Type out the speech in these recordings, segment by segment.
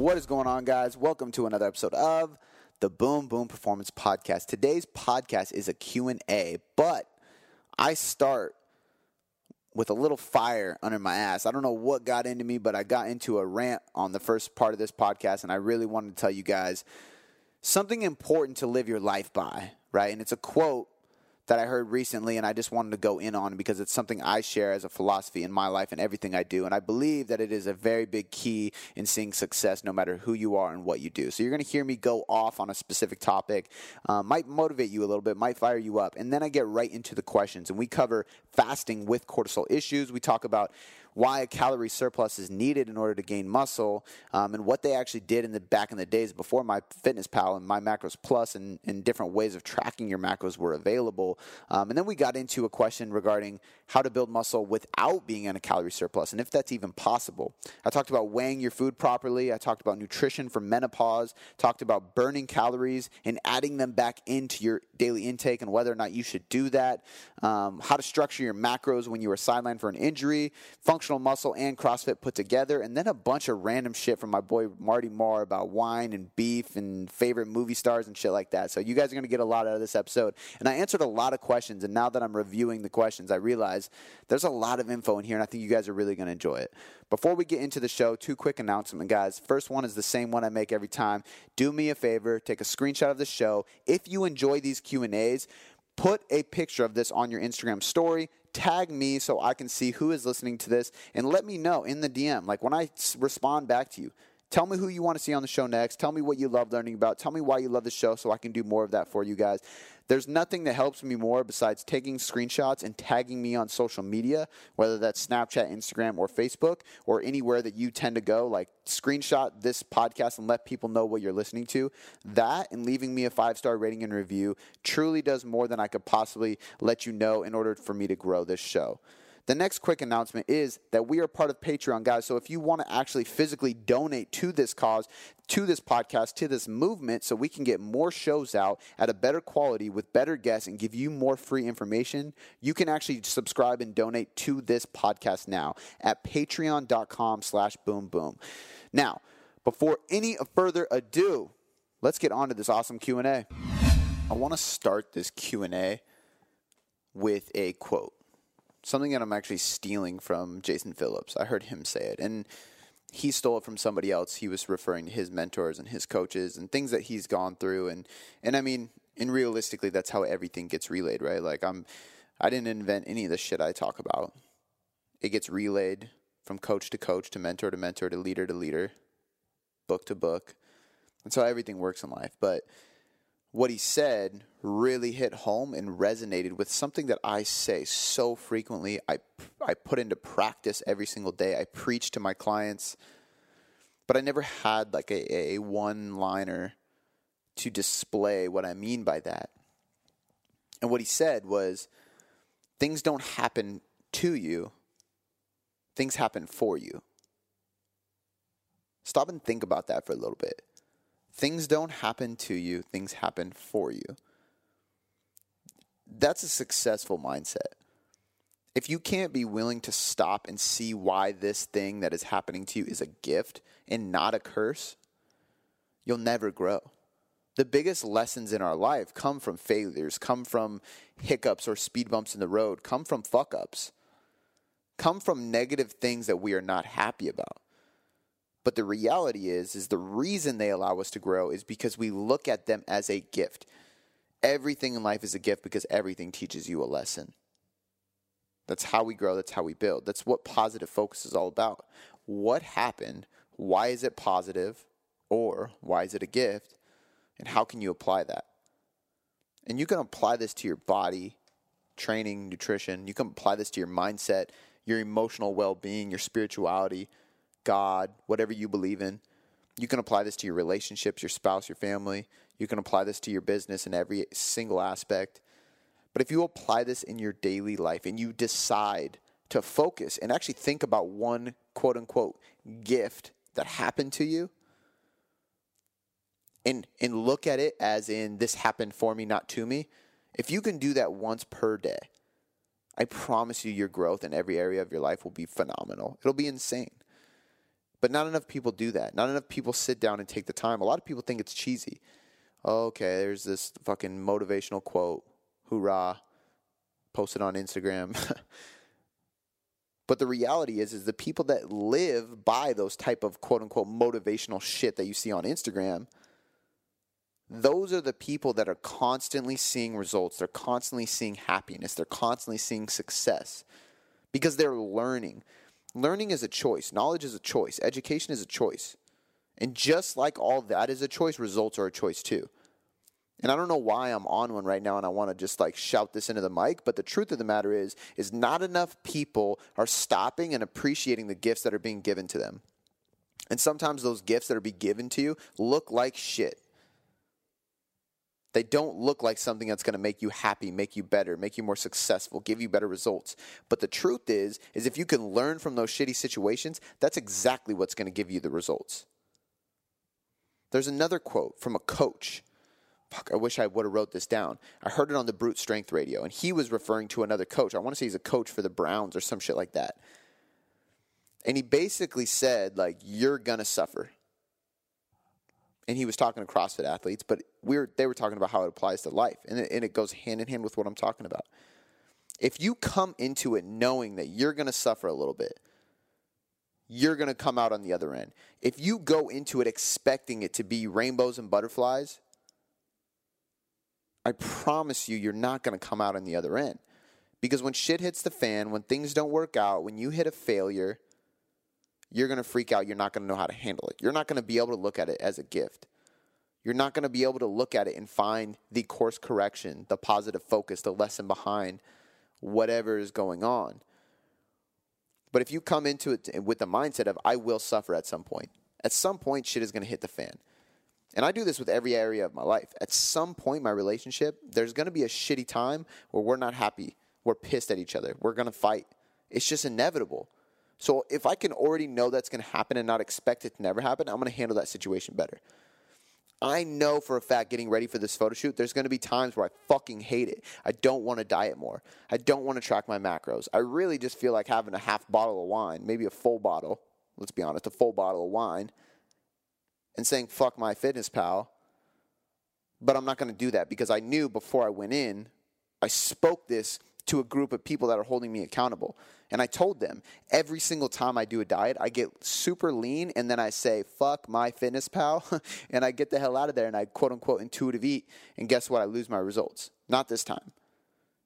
What is going on, guys? Welcome to another episode of the Boom Boom Performance Podcast. Today's podcast is a Q&A, but I start with a little fire under my ass. I don't know what got into me, but I got into a rant on the first part of this podcast, and I really wanted to tell you guys something important to live your life by, right? And it's a quote that I heard recently, and I just wanted to go in on because it's something I share as a philosophy in my life and everything I do. And I believe that it is a very big key in seeing success no matter who you are and what you do. So you're going to hear me go off on a specific topic, uh, might motivate you a little bit, might fire you up. And then I get right into the questions, and we cover fasting with cortisol issues. We talk about why a calorie surplus is needed in order to gain muscle, um, and what they actually did in the back in the days before my Fitness Pal and my Macros Plus, and, and different ways of tracking your macros were available. Um, and then we got into a question regarding how to build muscle without being in a calorie surplus, and if that's even possible. I talked about weighing your food properly. I talked about nutrition for menopause. Talked about burning calories and adding them back into your daily intake, and whether or not you should do that. Um, how to structure your macros when you are sidelined for an injury functional muscle and CrossFit put together, and then a bunch of random shit from my boy Marty Moore about wine and beef and favorite movie stars and shit like that. So you guys are going to get a lot out of this episode. And I answered a lot of questions, and now that I'm reviewing the questions, I realize there's a lot of info in here, and I think you guys are really going to enjoy it. Before we get into the show, two quick announcements, guys. First one is the same one I make every time. Do me a favor, take a screenshot of the show. If you enjoy these Q&As, put a picture of this on your Instagram story tag me so I can see who is listening to this and let me know in the DM. Like when I respond back to you, tell me who you want to see on the show next. Tell me what you love learning about. Tell me why you love the show so I can do more of that for you guys. There's nothing that helps me more besides taking screenshots and tagging me on social media, whether that's Snapchat, Instagram, or Facebook, or anywhere that you tend to go. Like screenshot this podcast and let people know what you're listening to. That and leaving me a five star rating and review truly does more than I could possibly let you know in order for me to grow this show. The next quick announcement is that we are part of Patreon, guys. So if you want to actually physically donate to this cause, to this podcast, to this movement, so we can get more shows out at a better quality with better guests and give you more free information, you can actually subscribe and donate to this podcast now at patreon.com slash boom boom. Now, before any further ado, let's get on to this awesome Q&A. I want to start this Q&A with a quote something that I'm actually stealing from Jason Phillips. I heard him say it, and he stole it from somebody else. He was referring to his mentors and his coaches and things that he's gone through, and and I mean, and realistically, that's how everything gets relayed, right? Like I'm, I didn't invent any of the shit I talk about. It gets relayed from coach to coach to mentor to mentor to leader to leader, book to book. That's how everything works in life, but what he said really hit home and resonated with something that I say so frequently. I, I put into practice every single day. I preach to my clients, but I never had like a, a one liner to display what I mean by that. And what he said was things don't happen to you, things happen for you. Stop and think about that for a little bit. Things don't happen to you, things happen for you. That's a successful mindset. If you can't be willing to stop and see why this thing that is happening to you is a gift and not a curse, you'll never grow. The biggest lessons in our life come from failures, come from hiccups or speed bumps in the road, come from fuck ups, come from negative things that we are not happy about. But the reality is is the reason they allow us to grow is because we look at them as a gift. Everything in life is a gift because everything teaches you a lesson. That's how we grow, that's how we build. That's what positive focus is all about. What happened? Why is it positive? Or why is it a gift? And how can you apply that? And you can apply this to your body, training, nutrition. You can apply this to your mindset, your emotional well being, your spirituality, God, whatever you believe in. You can apply this to your relationships, your spouse, your family. You can apply this to your business in every single aspect. But if you apply this in your daily life and you decide to focus and actually think about one quote unquote gift that happened to you and and look at it as in this happened for me not to me if you can do that once per day i promise you your growth in every area of your life will be phenomenal it'll be insane But not enough people do that. Not enough people sit down and take the time. A lot of people think it's cheesy. Okay, there's this fucking motivational quote. Hoorah. Posted on Instagram. but the reality is is the people that live by those type of quote unquote motivational shit that you see on Instagram those are the people that are constantly seeing results. They're constantly seeing happiness. They're constantly seeing success because they're learning. Learning is a choice. Knowledge is a choice. Education is a choice. And just like all that is a choice, results are a choice too. And I don't know why I'm on one right now and I want to just like shout this into the mic, but the truth of the matter is is not enough people are stopping and appreciating the gifts that are being given to them. And sometimes those gifts that are being given to you look like shit. They don't look like something that's going to make you happy, make you better, make you more successful, give you better results. But the truth is is if you can learn from those shitty situations, that's exactly what's going to give you the results. There's another quote from a coach. Fuck, I wish I would have wrote this down. I heard it on the Brute Strength radio and he was referring to another coach. I want to say he's a coach for the Browns or some shit like that. And he basically said like you're going to suffer and he was talking to CrossFit athletes, but we were, they were talking about how it applies to life, and it, and it goes hand in hand with what I'm talking about. If you come into it knowing that you're going to suffer a little bit, you're going to come out on the other end. If you go into it expecting it to be rainbows and butterflies, I promise you, you're not going to come out on the other end. Because when shit hits the fan, when things don't work out, when you hit a failure, you're going to freak out. You're not going to know how to handle it. You're not going to be able to look at it as a gift. You're not going to be able to look at it and find the course correction, the positive focus, the lesson behind whatever is going on. But if you come into it with the mindset of, I will suffer at some point, at some point, shit is going to hit the fan. And I do this with every area of my life. At some point, my relationship, there's going to be a shitty time where we're not happy. We're pissed at each other. We're going to fight. It's just inevitable. So if I can already know that's going to happen and not expect it to never happen, I'm going to handle that situation better. I know for a fact getting ready for this photo shoot, there's going to be times where I fucking hate it. I don't want to diet more. I don't want to track my macros. I really just feel like having a half bottle of wine, maybe a full bottle, let's be honest, a full bottle of wine, and saying, fuck MyFitnessPal. But I'm not going to do that because I knew before I went in, I spoke this to a group of people that are holding me accountable. And I told them every single time I do a diet, I get super lean and then I say, fuck MyFitnessPal. and I get the hell out of there and I quote unquote intuitive eat. And guess what? I lose my results. Not this time.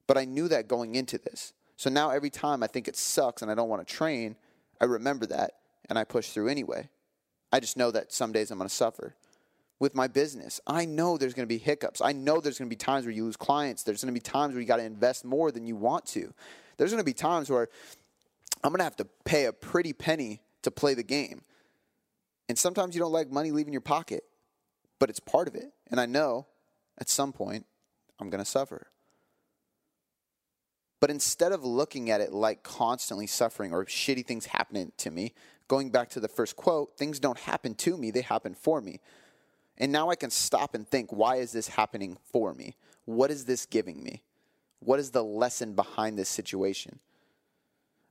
But I knew that going into this. So now every time I think it sucks and I don't want to train, I remember that and I push through anyway. I just know that some days I'm going to suffer with my business. I know there's going to be hiccups. I know there's going to be times where you lose clients. There's going to be times where you got to invest more than you want to. There's going to be times where I'm going to have to pay a pretty penny to play the game. And sometimes you don't like money leaving your pocket, but it's part of it. And I know at some point I'm going to suffer. But instead of looking at it like constantly suffering or shitty things happening to me, going back to the first quote, things don't happen to me, they happen for me. And now I can stop and think, why is this happening for me? What is this giving me? What is the lesson behind this situation?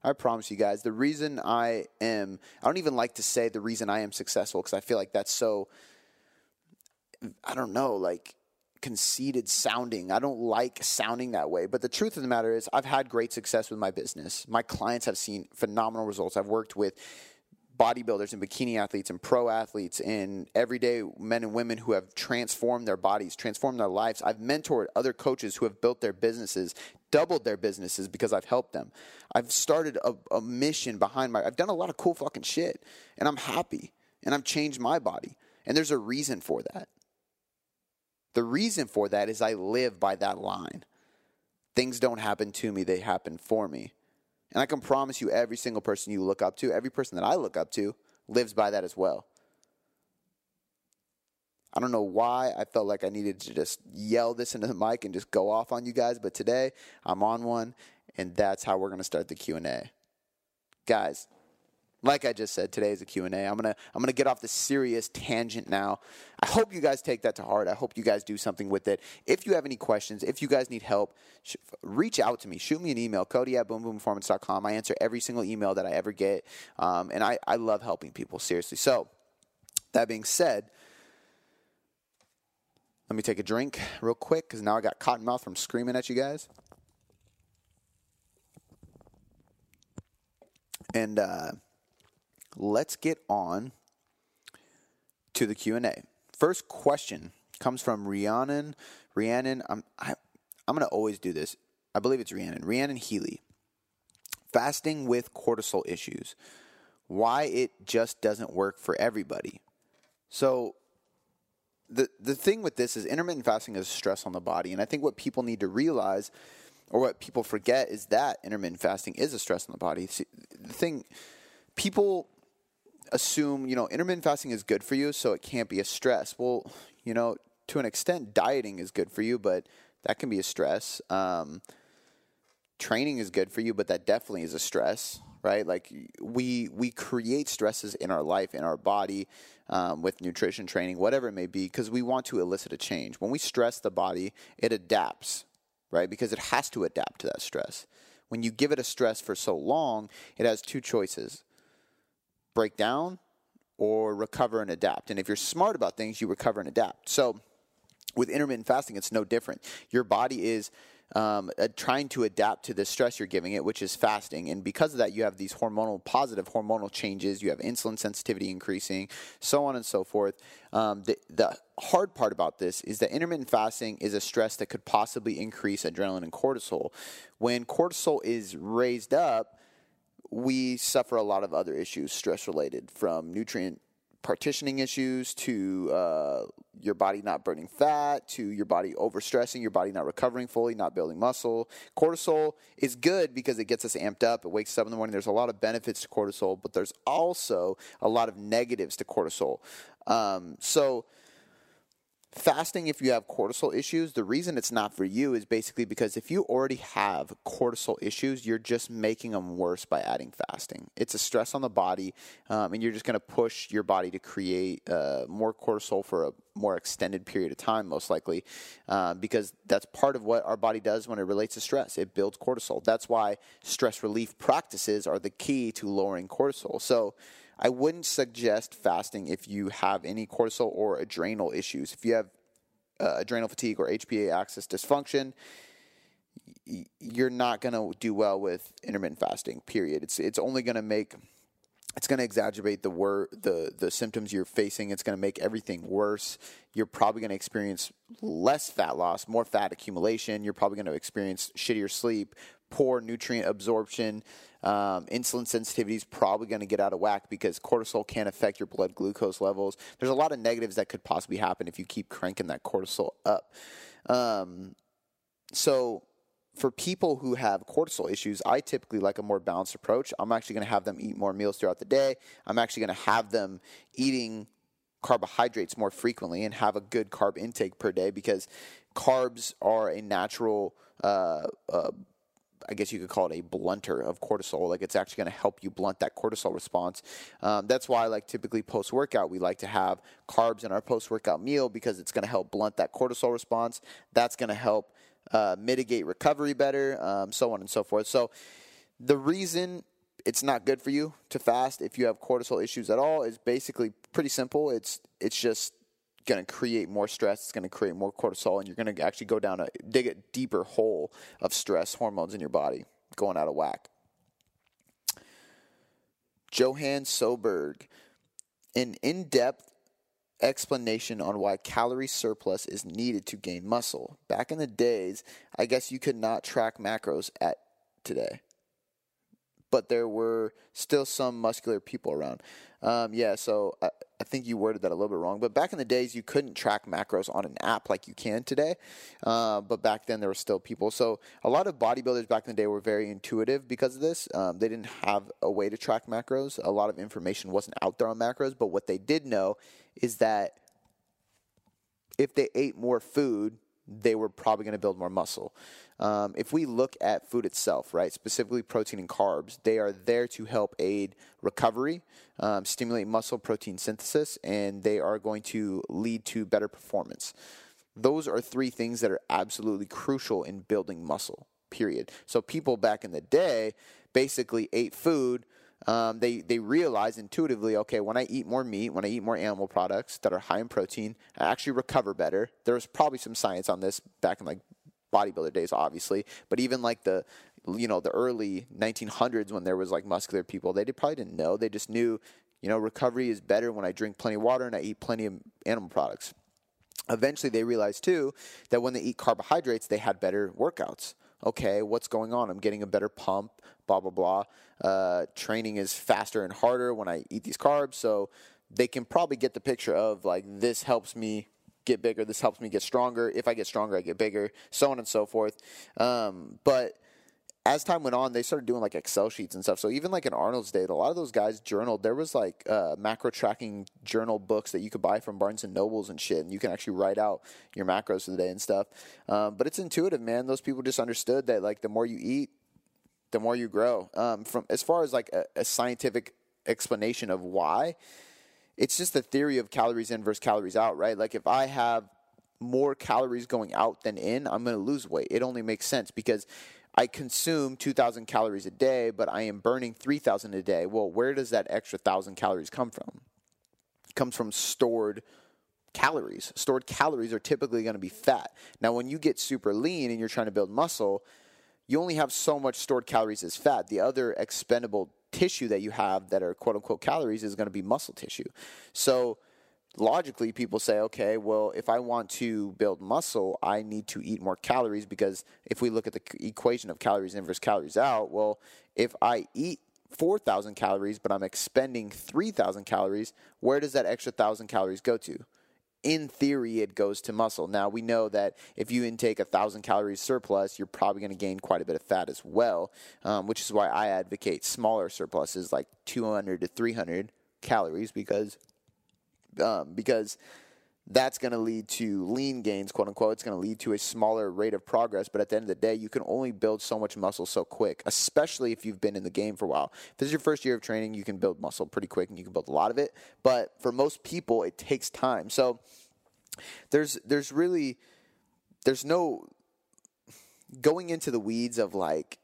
I promise you guys, the reason I am, I don't even like to say the reason I am successful because I feel like that's so, I don't know, like conceited sounding. I don't like sounding that way. But the truth of the matter is, I've had great success with my business. My clients have seen phenomenal results. I've worked with bodybuilders and bikini athletes and pro athletes and everyday men and women who have transformed their bodies, transformed their lives. I've mentored other coaches who have built their businesses, doubled their businesses because I've helped them. I've started a, a mission behind my, I've done a lot of cool fucking shit and I'm happy and I've changed my body. And there's a reason for that. The reason for that is I live by that line. Things don't happen to me, they happen for me. And I can promise you, every single person you look up to, every person that I look up to, lives by that as well. I don't know why I felt like I needed to just yell this into the mic and just go off on you guys, but today I'm on one, and that's how we're going to start the Q&A. Guys, like I just said, today is a Q&A. I'm going to I'm going to get off the serious tangent now. I hope you guys take that to heart. I hope you guys do something with it. If you have any questions, if you guys need help, sh- reach out to me. Shoot me an email, cody at boomboomperformance.com. I answer every single email that I ever get. Um, and I, I love helping people, seriously. So, that being said, let me take a drink real quick because now I got cotton mouth from screaming at you guys. And uh, let's get on to the Q&A. First question comes from Rhiannon. Rhiannon, I'm, I, I'm going to always do this. I believe it's Rhiannon. Rhiannon Healy. Fasting with cortisol issues. Why it just doesn't work for everybody. So the the thing with this is intermittent fasting is stress on the body, and I think what people need to realize, or what people forget, is that intermittent fasting is a stress on the body. See, the thing, people assume you know intermittent fasting is good for you, so it can't be a stress. Well, you know, to an extent, dieting is good for you, but that can be a stress. Um, training is good for you, but that definitely is a stress right? Like we we create stresses in our life, in our body, um, with nutrition training, whatever it may be, because we want to elicit a change. When we stress the body, it adapts, right? Because it has to adapt to that stress. When you give it a stress for so long, it has two choices: break down or recover and adapt. And if you're smart about things, you recover and adapt. So with intermittent fasting, it's no different. Your body is um, uh, trying to adapt to the stress you're giving it, which is fasting. And because of that, you have these hormonal, positive hormonal changes. You have insulin sensitivity increasing, so on and so forth. Um, the, the hard part about this is that intermittent fasting is a stress that could possibly increase adrenaline and cortisol. When cortisol is raised up, we suffer a lot of other issues stress related from nutrient partitioning issues to uh, your body not burning fat to your body overstressing, your body not recovering fully, not building muscle. Cortisol is good because it gets us amped up. It wakes us up in the morning. There's a lot of benefits to cortisol, but there's also a lot of negatives to cortisol. Um, so, fasting if you have cortisol issues the reason it's not for you is basically because if you already have cortisol issues you're just making them worse by adding fasting. It's a stress on the body um, and you're just going to push your body to create uh, more cortisol for a more extended period of time most likely uh, because that's part of what our body does when it relates to stress. It builds cortisol. That's why stress relief practices are the key to lowering cortisol. So I wouldn't suggest fasting if you have any cortisol or adrenal issues. If you have uh, adrenal fatigue or HPA axis dysfunction, you're not going to do well with intermittent fasting. Period. It's it's only going to make it's going to exacerbate the wor- the the symptoms you're facing. It's going to make everything worse. You're probably going to experience less fat loss, more fat accumulation. You're probably going to experience shittier sleep, poor nutrient absorption. Um, insulin sensitivity is probably going to get out of whack because cortisol can affect your blood glucose levels. There's a lot of negatives that could possibly happen if you keep cranking that cortisol up. Um, so for people who have cortisol issues, I typically like a more balanced approach. I'm actually going to have them eat more meals throughout the day. I'm actually going to have them eating carbohydrates more frequently and have a good carb intake per day because carbs are a natural uh, uh, I guess you could call it a blunter of cortisol. Like it's actually going to help you blunt that cortisol response. Um, that's why, like typically post workout, we like to have carbs in our post workout meal because it's going to help blunt that cortisol response. That's going to help uh, mitigate recovery better, um, so on and so forth. So the reason it's not good for you to fast if you have cortisol issues at all is basically pretty simple. It's it's just going to create more stress. It's going to create more cortisol, and you're going to actually go down a dig a deeper hole of stress hormones in your body going out of whack. Johan Soberg, an in-depth explanation on why calorie surplus is needed to gain muscle. Back in the days, I guess you could not track macros at today but there were still some muscular people around. Um, yeah, so I, I, think you worded that a little bit wrong. But back in the days, you couldn't track macros on an app like you can today. Uh, but back then, there were still people. So a lot of bodybuilders back in the day were very intuitive because of this. Um, they didn't have a way to track macros. A lot of information wasn't out there on macros. But what they did know is that if they ate more food they were probably going to build more muscle. Um, if we look at food itself, right, specifically protein and carbs, they are there to help aid recovery, um, stimulate muscle protein synthesis, and they are going to lead to better performance. Those are three things that are absolutely crucial in building muscle, period. So people back in the day basically ate food um, they they realize intuitively, okay, when I eat more meat, when I eat more animal products that are high in protein, I actually recover better. There was probably some science on this back in like bodybuilder days, obviously, but even like the you know the early 1900s when there was like muscular people, they did, probably didn't know. They just knew, you know, recovery is better when I drink plenty of water and I eat plenty of animal products. Eventually, they realized too that when they eat carbohydrates, they had better workouts okay, what's going on? I'm getting a better pump, blah, blah, blah. Uh, training is faster and harder when I eat these carbs. So they can probably get the picture of like, this helps me get bigger, this helps me get stronger. If I get stronger, I get bigger, so on and so forth. Um, but as time went on, they started doing like Excel sheets and stuff. So even like in Arnold's day, a lot of those guys journaled. There was like uh, macro tracking journal books that you could buy from Barnes and Nobles and shit, and you can actually write out your macros for the day and stuff. Um, but it's intuitive, man. Those people just understood that like the more you eat, the more you grow. Um, from as far as like a, a scientific explanation of why, it's just the theory of calories in versus calories out, right? Like if I have more calories going out than in, I'm going to lose weight. It only makes sense because I consume 2,000 calories a day, but I am burning 3,000 a day. Well, where does that extra 1,000 calories come from? It comes from stored calories. Stored calories are typically going to be fat. Now, when you get super lean and you're trying to build muscle, you only have so much stored calories as fat. The other expendable tissue that you have that are quote unquote calories is going to be muscle tissue. So, logically people say okay well if i want to build muscle i need to eat more calories because if we look at the equation of calories in versus calories out well if i eat 4000 calories but i'm expending 3000 calories where does that extra 1000 calories go to? In theory it goes to muscle. Now we know that if you intake a thousand calories surplus you're probably going to gain quite a bit of fat as well um, which is why i advocate smaller surpluses like 200 to 300 calories because um, because that's going to lead to lean gains, quote unquote. It's going to lead to a smaller rate of progress. But at the end of the day, you can only build so much muscle so quick, especially if you've been in the game for a while. If this is your first year of training, you can build muscle pretty quick and you can build a lot of it. But for most people, it takes time. So there's there's really there's no going into the weeds of like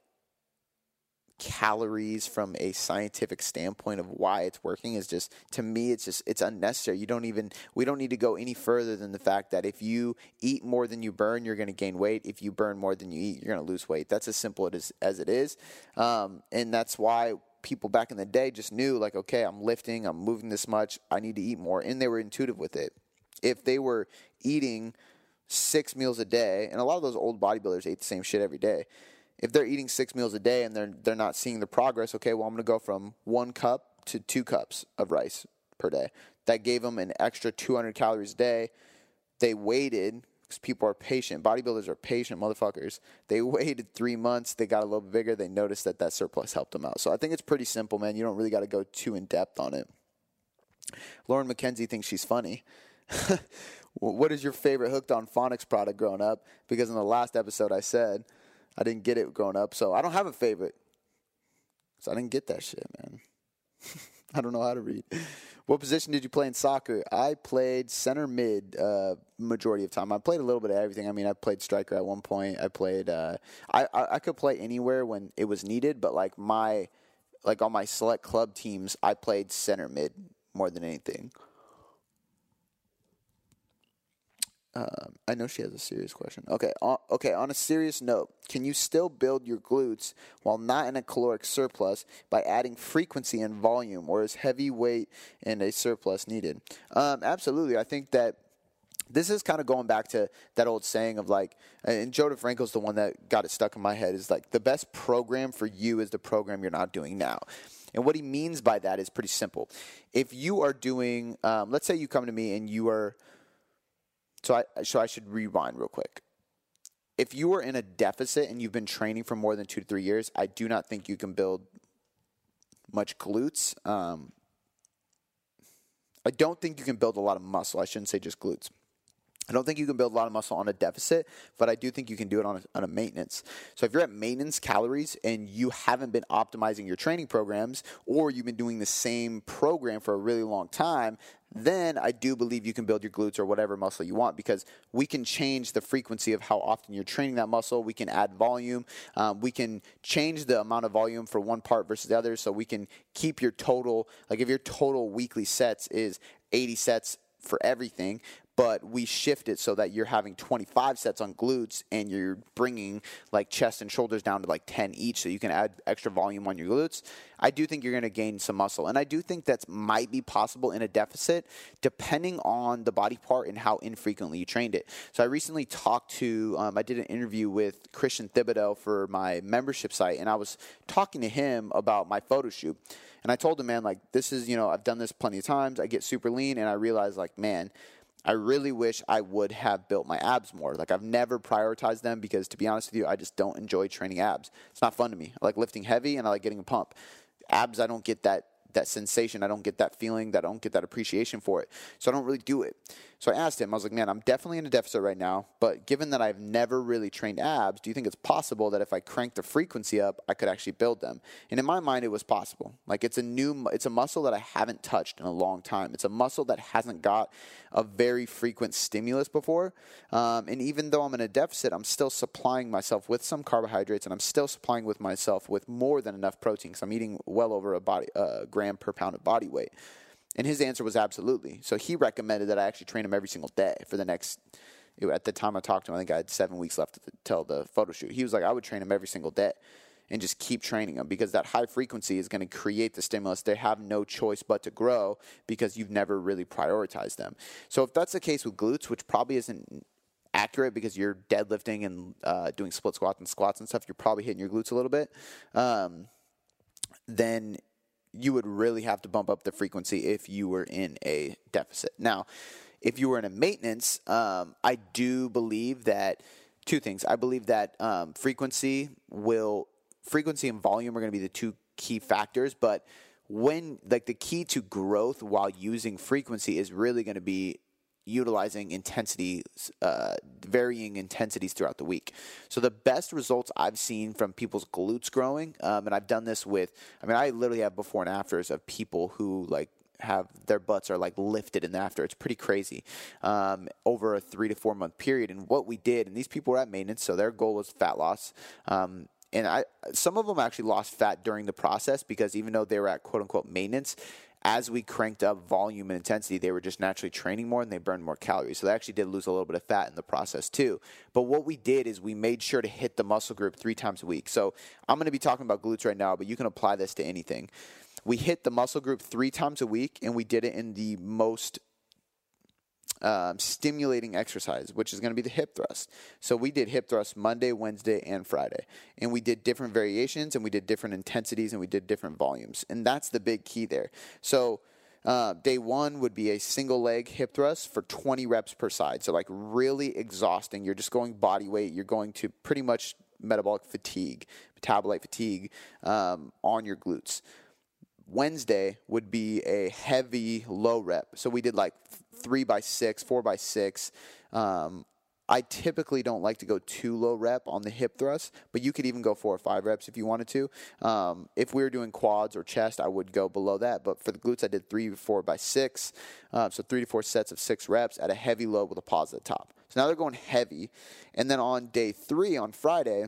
calories from a scientific standpoint of why it's working is just to me it's just it's unnecessary. You don't even we don't need to go any further than the fact that if you eat more than you burn you're going to gain weight. If you burn more than you eat you're going to lose weight. That's as simple as, as it is. Um, and that's why people back in the day just knew like okay i'm lifting i'm moving this much i need to eat more and they were intuitive with it. If they were eating six meals a day and a lot of those old bodybuilders ate the same shit every day if they're eating six meals a day and they're they're not seeing the progress, okay, well I'm going to go from one cup to two cups of rice per day. That gave them an extra 200 calories a day. They waited because people are patient. Bodybuilders are patient motherfuckers. They waited three months. They got a little bigger. They noticed that that surplus helped them out. So I think it's pretty simple, man. You don't really got to go too in depth on it. Lauren McKenzie thinks she's funny. what is your favorite hooked on phonics product growing up? Because in the last episode I said I didn't get it growing up, so I don't have a favorite. So I didn't get that shit, man. I don't know how to read. What position did you play in soccer? I played center mid uh, majority of time. I played a little bit of everything. I mean, I played striker at one point. I played. Uh, I, I I could play anywhere when it was needed, but like my like on my select club teams, I played center mid more than anything. Um, I know she has a serious question. Okay, uh, okay. On a serious note, can you still build your glutes while not in a caloric surplus by adding frequency and volume, or is heavy weight and a surplus needed? Um, absolutely. I think that this is kind of going back to that old saying of like, and Joe DeFranco's the one that got it stuck in my head is like the best program for you is the program you're not doing now. And what he means by that is pretty simple. If you are doing, um, let's say you come to me and you are so I so I should rewind real quick. If you are in a deficit and you've been training for more than two to three years, I do not think you can build much glutes. Um, I don't think you can build a lot of muscle. I shouldn't say just glutes. I don't think you can build a lot of muscle on a deficit, but I do think you can do it on a, on a, maintenance. So if you're at maintenance calories and you haven't been optimizing your training programs, or you've been doing the same program for a really long time, then I do believe you can build your glutes or whatever muscle you want because we can change the frequency of how often you're training that muscle. We can add volume. Um, we can change the amount of volume for one part versus the other. So we can keep your total, like if your total weekly sets is 80 sets for everything, but we shift it so that you're having 25 sets on glutes and you're bringing like chest and shoulders down to like 10 each so you can add extra volume on your glutes. I do think you're going to gain some muscle. And I do think that might be possible in a deficit depending on the body part and how infrequently you trained it. So I recently talked to, um, I did an interview with Christian Thibaudeau for my membership site, and I was talking to him about my photo shoot. And I told him, man, like, this is, you know, I've done this plenty of times. I get super lean, and I realize, like, man, I really wish I would have built my abs more. Like I've never prioritized them because to be honest with you, I just don't enjoy training abs. It's not fun to me. I like lifting heavy and I like getting a pump. Abs I don't get that that sensation. I don't get that feeling. That I don't get that appreciation for it. So I don't really do it. So I asked him. I was like, "Man, I'm definitely in a deficit right now. But given that I've never really trained abs, do you think it's possible that if I crank the frequency up, I could actually build them?" And in my mind, it was possible. Like it's a new, it's a muscle that I haven't touched in a long time. It's a muscle that hasn't got a very frequent stimulus before. Um, and even though I'm in a deficit, I'm still supplying myself with some carbohydrates, and I'm still supplying with myself with more than enough protein because I'm eating well over a body uh, gram per pound of body weight. And his answer was absolutely. So he recommended that I actually train him every single day for the next. At the time I talked to him, I think I had seven weeks left till the photo shoot. He was like, I would train him every single day and just keep training them because that high frequency is going to create the stimulus. They have no choice but to grow because you've never really prioritized them. So if that's the case with glutes, which probably isn't accurate because you're deadlifting and uh, doing split squats and squats and stuff, you're probably hitting your glutes a little bit. Um, then you would really have to bump up the frequency if you were in a deficit. Now, if you were in a maintenance, um, I do believe that two things. I believe that um, frequency will frequency and volume are going to be the two key factors, but when like the key to growth while using frequency is really going to be utilizing intensity, uh, varying intensities throughout the week. So the best results I've seen from people's glutes growing, um, and I've done this with, I mean, I literally have before and afters of people who like have their butts are like lifted in the after. It's pretty crazy um, over a three to four month period. And what we did, and these people were at maintenance, so their goal was fat loss. Um, and I some of them actually lost fat during the process because even though they were at quote unquote maintenance, as we cranked up volume and intensity, they were just naturally training more and they burned more calories. So they actually did lose a little bit of fat in the process too. But what we did is we made sure to hit the muscle group three times a week. So I'm going to be talking about glutes right now, but you can apply this to anything. We hit the muscle group three times a week and we did it in the most um, stimulating exercise, which is going to be the hip thrust. So we did hip thrust Monday, Wednesday, and Friday. And we did different variations and we did different intensities and we did different volumes. And that's the big key there. So uh, day one would be a single leg hip thrust for 20 reps per side. So, like, really exhausting. You're just going body weight. You're going to pretty much metabolic fatigue, metabolite fatigue um, on your glutes. Wednesday would be a heavy low rep. So we did like three by six, four by six. Um, I typically don't like to go too low rep on the hip thrust, but you could even go four or five reps if you wanted to. Um, if we were doing quads or chest, I would go below that. But for the glutes, I did three, four by six. Uh, so three to four sets of six reps at a heavy load with a pause at the top. So now they're going heavy. And then on day three, on Friday,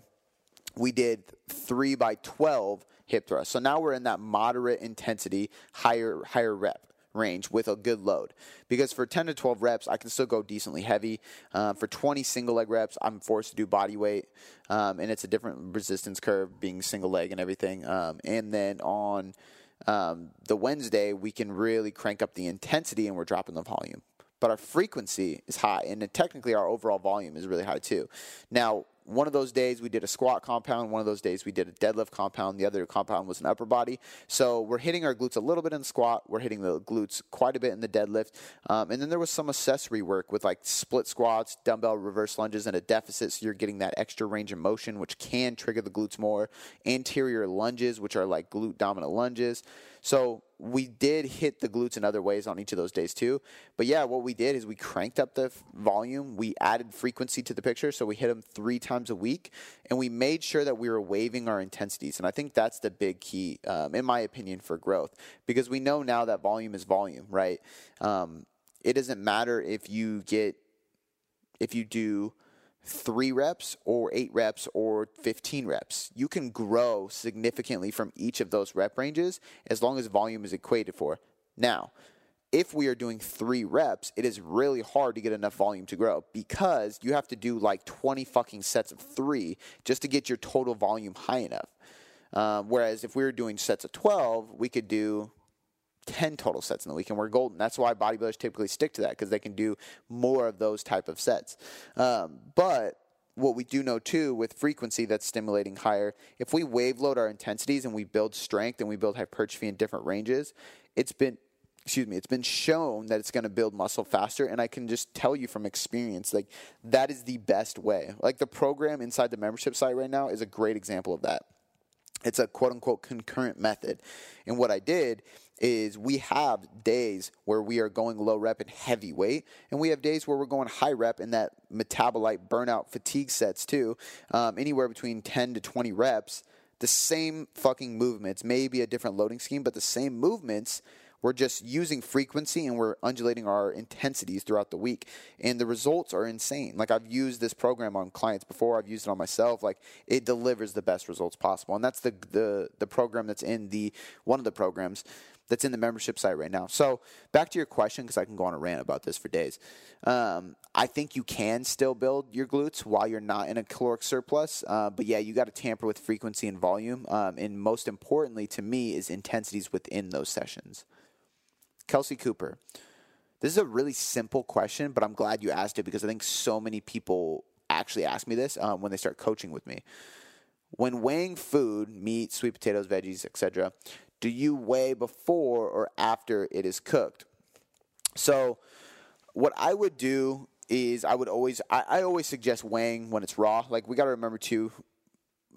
we did three by 12 hip thrust. So now we're in that moderate intensity, higher, higher rep range with a good load. Because for 10 to 12 reps, I can still go decently heavy. Uh, for 20 single leg reps, I'm forced to do body weight, um, and it's a different resistance curve being single leg and everything. Um, and then on um, the Wednesday, we can really crank up the intensity and we're dropping the volume. But our frequency is high, and technically our overall volume is really high too. Now, one of those days we did a squat compound. One of those days we did a deadlift compound. The other compound was an upper body. So we're hitting our glutes a little bit in squat. We're hitting the glutes quite a bit in the deadlift. Um, and then there was some accessory work with like split squats, dumbbell reverse lunges, and a deficit. So you're getting that extra range of motion, which can trigger the glutes more. Anterior lunges, which are like glute dominant lunges. So we did hit the glutes in other ways on each of those days too. But yeah, what we did is we cranked up the f- volume, we added frequency to the picture, so we hit them three times a week, and we made sure that we were waving our intensities. And I think that's the big key, um, in my opinion, for growth, because we know now that volume is volume, right? Um, it doesn't matter if you get if you do three reps or eight reps or 15 reps. You can grow significantly from each of those rep ranges as long as volume is equated for. Now, if we are doing three reps, it is really hard to get enough volume to grow because you have to do like 20 fucking sets of three just to get your total volume high enough. Um, whereas if we were doing sets of 12, we could do 10 total sets in the week and we're golden. That's why bodybuilders typically stick to that because they can do more of those type of sets. Um, but what we do know too with frequency that's stimulating higher if we wave load our intensities and we build strength and we build hypertrophy in different ranges it's been excuse me it's been shown that it's going to build muscle faster and i can just tell you from experience like that is the best way. Like the program inside the membership site right now is a great example of that it's a quote unquote concurrent method. And what I did is we have days where we are going low rep and heavy weight, and we have days where we're going high rep in that metabolite burnout fatigue sets too, um, anywhere between 10 to 20 reps. The same fucking movements, maybe a different loading scheme, but the same movements we're just using frequency and we're undulating our intensities throughout the week. And the results are insane. Like I've used this program on clients before, I've used it on myself. Like it delivers the best results possible. And that's the the the program that's in the one of the programs that's in the membership site right now. So back to your question, because I can go on a rant about this for days. Um, I think you can still build your glutes while you're not in a caloric surplus, uh, but yeah, you got to tamper with frequency and volume, um, and most importantly to me is intensities within those sessions. Kelsey Cooper. This is a really simple question, but I'm glad you asked it because I think so many people actually ask me this um, when they start coaching with me. When weighing food, meat, sweet potatoes, veggies, etc., do you weigh before or after it is cooked? So, what I would do is I would always I, I always suggest weighing when it's raw. Like we got to remember too,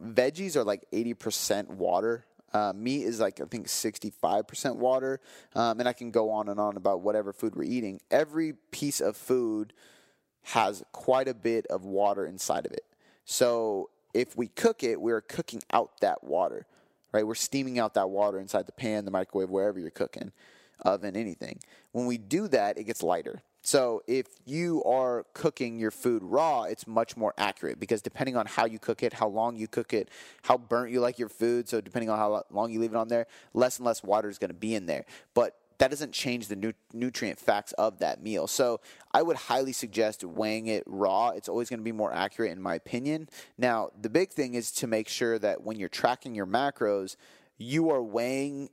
veggies are like eighty percent water. Uh, meat is like I think 65% water, um, and I can go on and on about whatever food we're eating. Every piece of food has quite a bit of water inside of it. So if we cook it, we're cooking out that water, right? We're steaming out that water inside the pan, the microwave, wherever you're cooking, oven, anything. When we do that, it gets lighter. So if you are cooking your food raw, it's much more accurate because depending on how you cook it, how long you cook it, how burnt you like your food, so depending on how long you leave it on there, less and less water is going to be in there. But that doesn't change the nu- nutrient facts of that meal. So I would highly suggest weighing it raw. It's always going to be more accurate, in my opinion. Now, the big thing is to make sure that when you're tracking your macros, you are weighing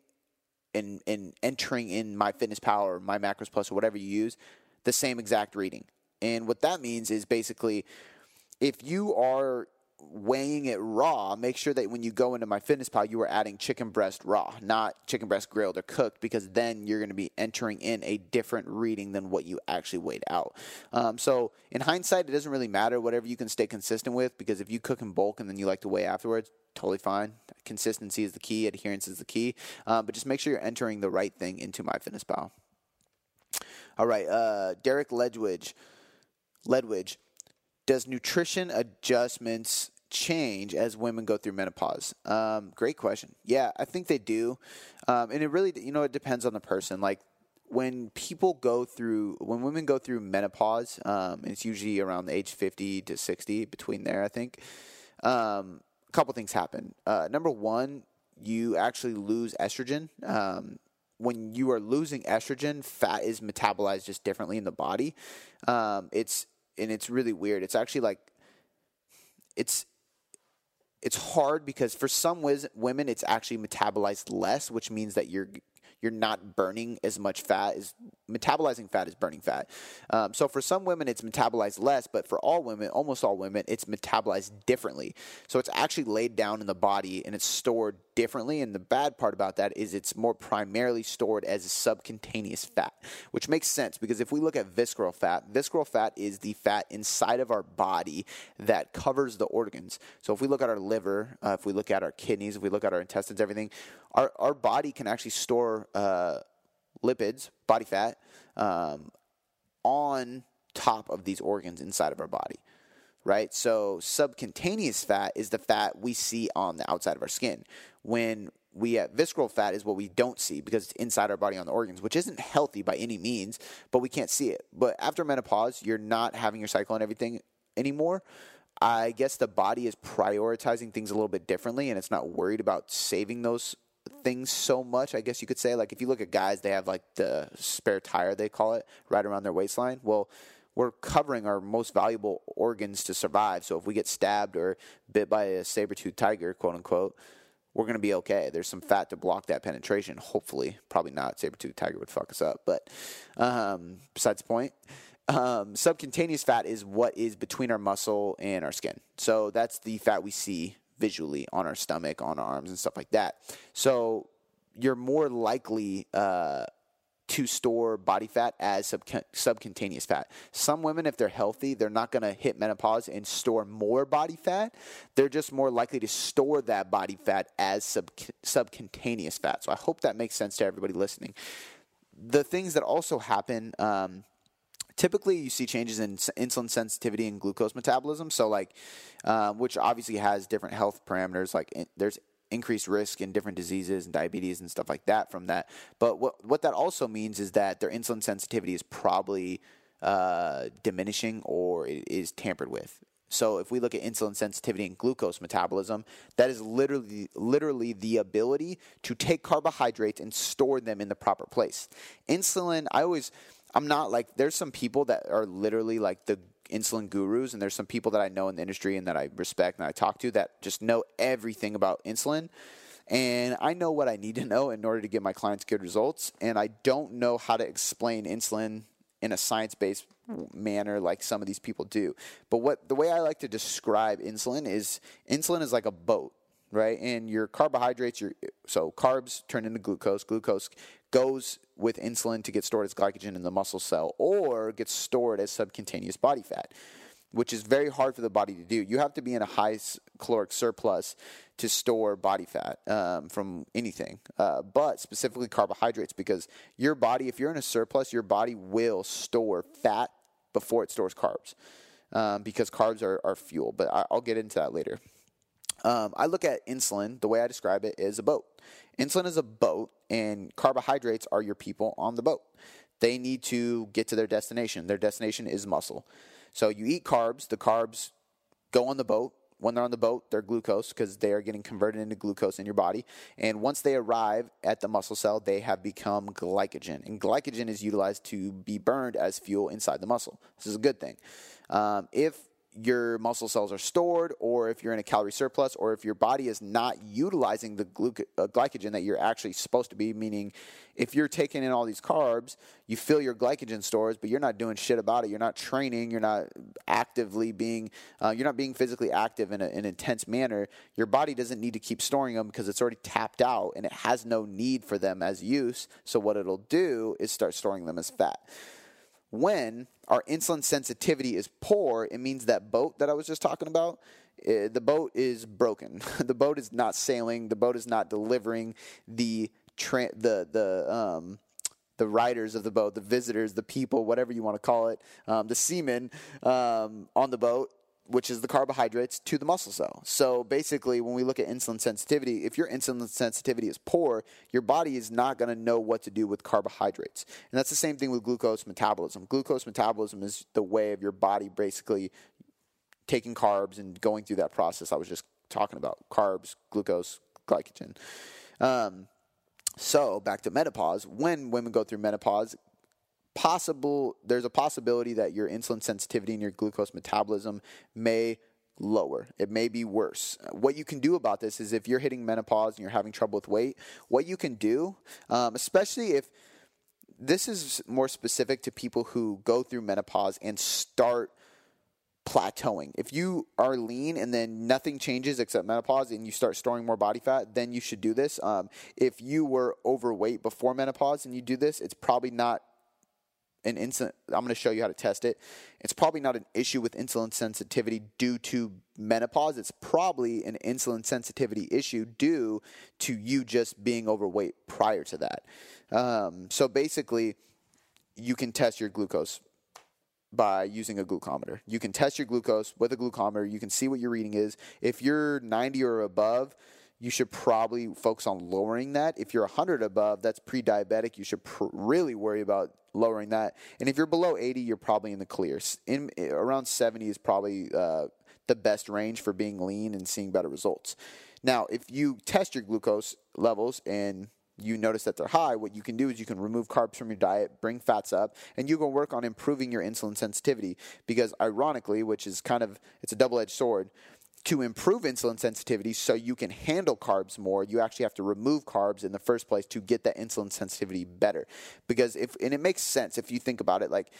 and, and entering in MyFitnessPal or my macros plus or whatever you use the same exact reading. And what that means is basically if you are weighing it raw, make sure that when you go into MyFitnessPal, you are adding chicken breast raw, not chicken breast grilled or cooked, because then you're going to be entering in a different reading than what you actually weighed out. Um, so in hindsight, it doesn't really matter whatever you can stay consistent with, because if you cook in bulk and then you like to weigh afterwards, totally fine. Consistency is the key, adherence is the key, uh, but just make sure you're entering the right thing into MyFitnessPal. All right, uh, Derek Ledwidge. Ledwidge. Does nutrition adjustments change as women go through menopause? Um, great question. Yeah, I think they do. Um, and it really, you know, it depends on the person. Like when people go through, when women go through menopause, um, it's usually around the age 50 to 60, between there, I think. Um, a couple things happen. Uh, number one, you actually lose estrogen. Um, when you are losing estrogen, fat is metabolized just differently in the body. Um, it's and it's really weird. It's actually like it's it's hard because for some women it's actually metabolized less, which means that you're you're not burning as much fat as metabolizing fat is burning fat. Um, so for some women, it's metabolized less, but for all women, almost all women, it's metabolized differently. So it's actually laid down in the body and it's stored differently. And the bad part about that is it's more primarily stored as subcutaneous fat, which makes sense because if we look at visceral fat, visceral fat is the fat inside of our body that covers the organs. So if we look at our liver, uh, if we look at our kidneys, if we look at our intestines, everything, our, our body can actually store uh, lipids, body fat, um, on top of these organs inside of our body right? So subcutaneous fat is the fat we see on the outside of our skin. When we visceral fat is what we don't see because it's inside our body on the organs, which isn't healthy by any means, but we can't see it. But after menopause, you're not having your cycle and everything anymore. I guess the body is prioritizing things a little bit differently and it's not worried about saving those things so much, I guess you could say. Like if you look at guys, they have like the spare tire, they call it, right around their waistline. Well, we're covering our most valuable organs to survive. So if we get stabbed or bit by a saber-toothed tiger, quote unquote, we're going to be okay. There's some fat to block that penetration, hopefully. Probably not. Saber-toothed tiger would fuck us up. But um, besides the point, um, subcutaneous fat is what is between our muscle and our skin. So that's the fat we see visually on our stomach, on our arms, and stuff like that. So you're more likely uh, to store body fat as sub- subcutaneous fat. Some women, if they're healthy, they're not going to hit menopause and store more body fat. They're just more likely to store that body fat as sub- subcutaneous fat. So I hope that makes sense to everybody listening. The things that also happen. Um, typically you see changes in insulin sensitivity and glucose metabolism so like uh, which obviously has different health parameters like in, there's increased risk in different diseases and diabetes and stuff like that from that. But what what that also means is that their insulin sensitivity is probably uh, diminishing or it is tampered with. So if we look at insulin sensitivity and glucose metabolism, that is literally literally the ability to take carbohydrates and store them in the proper place. Insulin, I always I'm not like there's some people that are literally like the insulin gurus, and there's some people that I know in the industry and that I respect and I talk to that just know everything about insulin. And I know what I need to know in order to get my clients good results. And I don't know how to explain insulin in a science based manner like some of these people do. But what the way I like to describe insulin is insulin is like a boat, right? And your carbohydrates, your so carbs turn into glucose. Glucose goes with insulin to get stored as glycogen in the muscle cell or gets stored as subcutaneous body fat, which is very hard for the body to do. You have to be in a high caloric surplus to store body fat um, from anything, uh, but specifically carbohydrates, because your body, if you're in a surplus, your body will store fat before it stores carbs. Um, because carbs are, are fuel, but I, will get into that later. Um, I look at insulin, the way I describe it is a boat. Insulin is a boat, and carbohydrates are your people on the boat. They need to get to their destination. Their destination is muscle. So you eat carbs, the carbs go on the boat. When they're on the boat, they're glucose because they are getting converted into glucose in your body. And once they arrive at the muscle cell, they have become glycogen. And glycogen is utilized to be burned as fuel inside the muscle. This is a good thing. Um, if your muscle cells are stored, or if you're in a calorie surplus, or if your body is not utilizing the uh, glycogen that you're actually supposed to be. Meaning, if you're taking in all these carbs, you fill your glycogen stores, but you're not doing shit about it. You're not training. You're not actively being. Uh, you're not being physically active in a, an intense manner. Your body doesn't need to keep storing them because it's already tapped out, and it has no need for them as use. So what it'll do is start storing them as fat. When our insulin sensitivity is poor, it means that boat that I was just talking about, uh, the boat is broken. the boat is not sailing. The boat is not delivering the tra- the the um, the riders of the boat, the visitors, the people, whatever you want to call it, um, the seamen um, on the boat which is the carbohydrates, to the muscle cell. So basically, when we look at insulin sensitivity, if your insulin sensitivity is poor, your body is not going to know what to do with carbohydrates. And that's the same thing with glucose metabolism. Glucose metabolism is the way of your body basically taking carbs and going through that process I was just talking about carbs, glucose, glycogen. Um, so back to menopause. When women go through menopause, possible there's a possibility that your insulin sensitivity and your glucose metabolism may lower. It may be worse. What you can do about this is if you're hitting menopause and you're having trouble with weight, what you can do, um, especially if this is more specific to people who go through menopause and start plateauing. If you are lean and then nothing changes except menopause and you start storing more body fat, then you should do this. Um, if you were overweight before menopause and you do this, it's probably not an insulin. I'm going to show you how to test it. It's probably not an issue with insulin sensitivity due to menopause. It's probably an insulin sensitivity issue due to you just being overweight prior to that. Um, so basically, you can test your glucose by using a glucometer. You can test your glucose with a glucometer. You can see what your reading is. If you're 90 or above, you should probably focus on lowering that. If you're 100 above, that's pre-diabetic. You should pr- really worry about lowering that. And if you're below 80, you're probably in the clear. In around 70 is probably uh, the best range for being lean and seeing better results. Now, if you test your glucose levels and you notice that they're high, what you can do is you can remove carbs from your diet, bring fats up, and you can work on improving your insulin sensitivity. Because ironically, which is kind of it's a double-edged sword, to improve insulin sensitivity so you can handle carbs more, you actually have to remove carbs in the first place to get that insulin sensitivity better. Because if and it makes sense if you think about it, like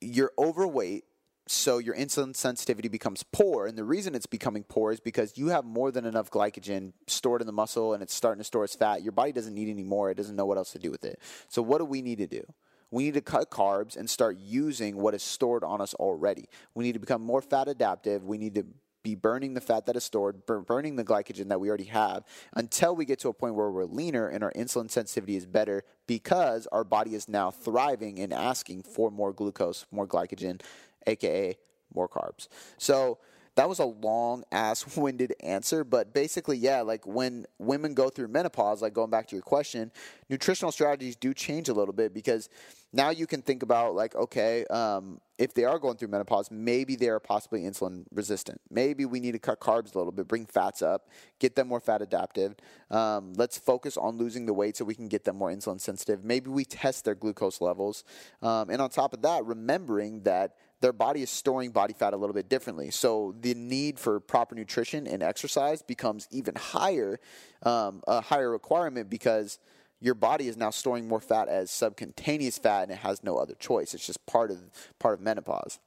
you're overweight so your insulin sensitivity becomes poor and the reason it's becoming poor is because you have more than enough glycogen stored in the muscle and it's starting to store as fat. Your body doesn't need any more it doesn't know what else to do with it. So what do we need to do? We need to cut carbs and start using what is stored on us already. We need to become more fat adaptive. We need to be burning the fat that is stored, burning the glycogen that we already have until we get to a point where we're leaner and our insulin sensitivity is better because our body is now thriving and asking for more glucose, more glycogen, aka more carbs. So that was a long ass winded answer, but basically, yeah, like when women go through menopause, like going back to your question, nutritional strategies do change a little bit because now you can think about like, okay, um, if they are going through menopause, maybe they are possibly insulin resistant. Maybe we need to cut carbs a little bit, bring fats up, get them more fat adaptive. Um, let's focus on losing the weight so we can get them more insulin sensitive. Maybe we test their glucose levels. Um, and on top of that, remembering that their body is storing body fat a little bit differently. So the need for proper nutrition and exercise becomes even higher, um, a higher requirement because your body is now storing more fat as subcutaneous fat and it has no other choice. It's just part of part of menopause.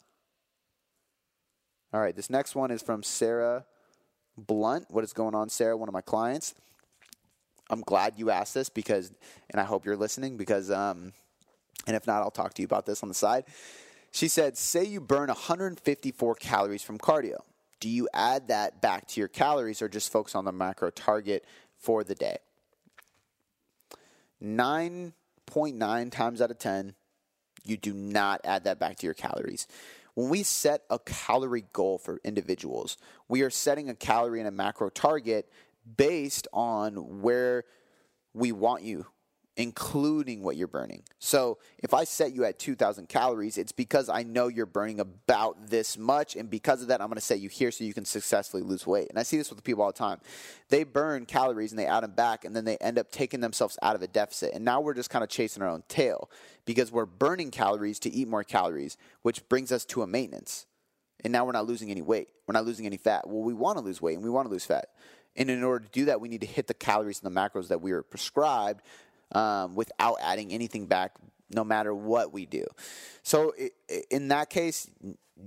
All right, this next one is from Sarah Blunt. What is going on, Sarah? One of my clients. I'm glad you asked this because, and I hope you're listening because, um, and if not, I'll talk to you about this on the side. She said, say you burn 154 calories from cardio. Do you add that back to your calories or just focus on the macro target for the day? 9.9 times out of 10, you do not add that back to your calories. When we set a calorie goal for individuals, we are setting a calorie and a macro target based on where we want you including what you're burning. So if I set you at 2,000 calories, it's because I know you're burning about this much. And because of that, I'm going to set you here so you can successfully lose weight. And I see this with people all the time. They burn calories and they add them back, and then they end up taking themselves out of a deficit. And now we're just kind of chasing our own tail because we're burning calories to eat more calories, which brings us to a maintenance. And now we're not losing any weight. We're not losing any fat. Well, we want to lose weight and we want to lose fat. And in order to do that, we need to hit the calories and the macros that we are prescribed um, without adding anything back, no matter what we do. So in that case,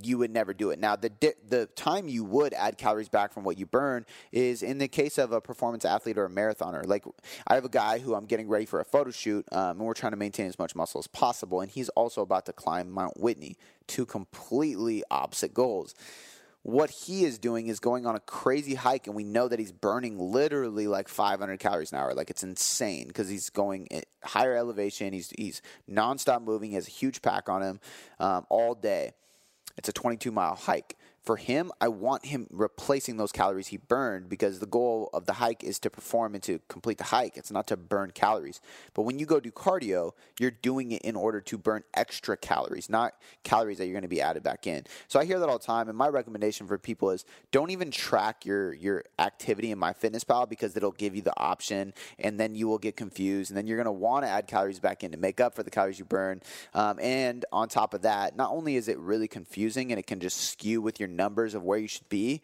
you would never do it. Now, the di- the time you would add calories back from what you burn is in the case of a performance athlete or a marathoner. Like I have a guy who I'm getting ready for a photo shoot, um, and we're trying to maintain as much muscle as possible, and he's also about to climb Mount Whitney. Two completely opposite goals what he is doing is going on a crazy hike, and we know that he's burning literally like 500 calories an hour. Like it's insane because he's going at higher elevation. He's he's nonstop moving. He has a huge pack on him um, all day. It's a 22 mile hike for him, I want him replacing those calories he burned because the goal of the hike is to perform and to complete the hike. It's not to burn calories. But when you go do cardio, you're doing it in order to burn extra calories, not calories that you're going to be added back in. So I hear that all the time. And my recommendation for people is don't even track your, your activity in MyFitnessPal because it'll give you the option and then you will get confused. And then you're going to want to add calories back in to make up for the calories you burn. Um, and on top of that, not only is it really confusing and it can just skew with your numbers of where you should be,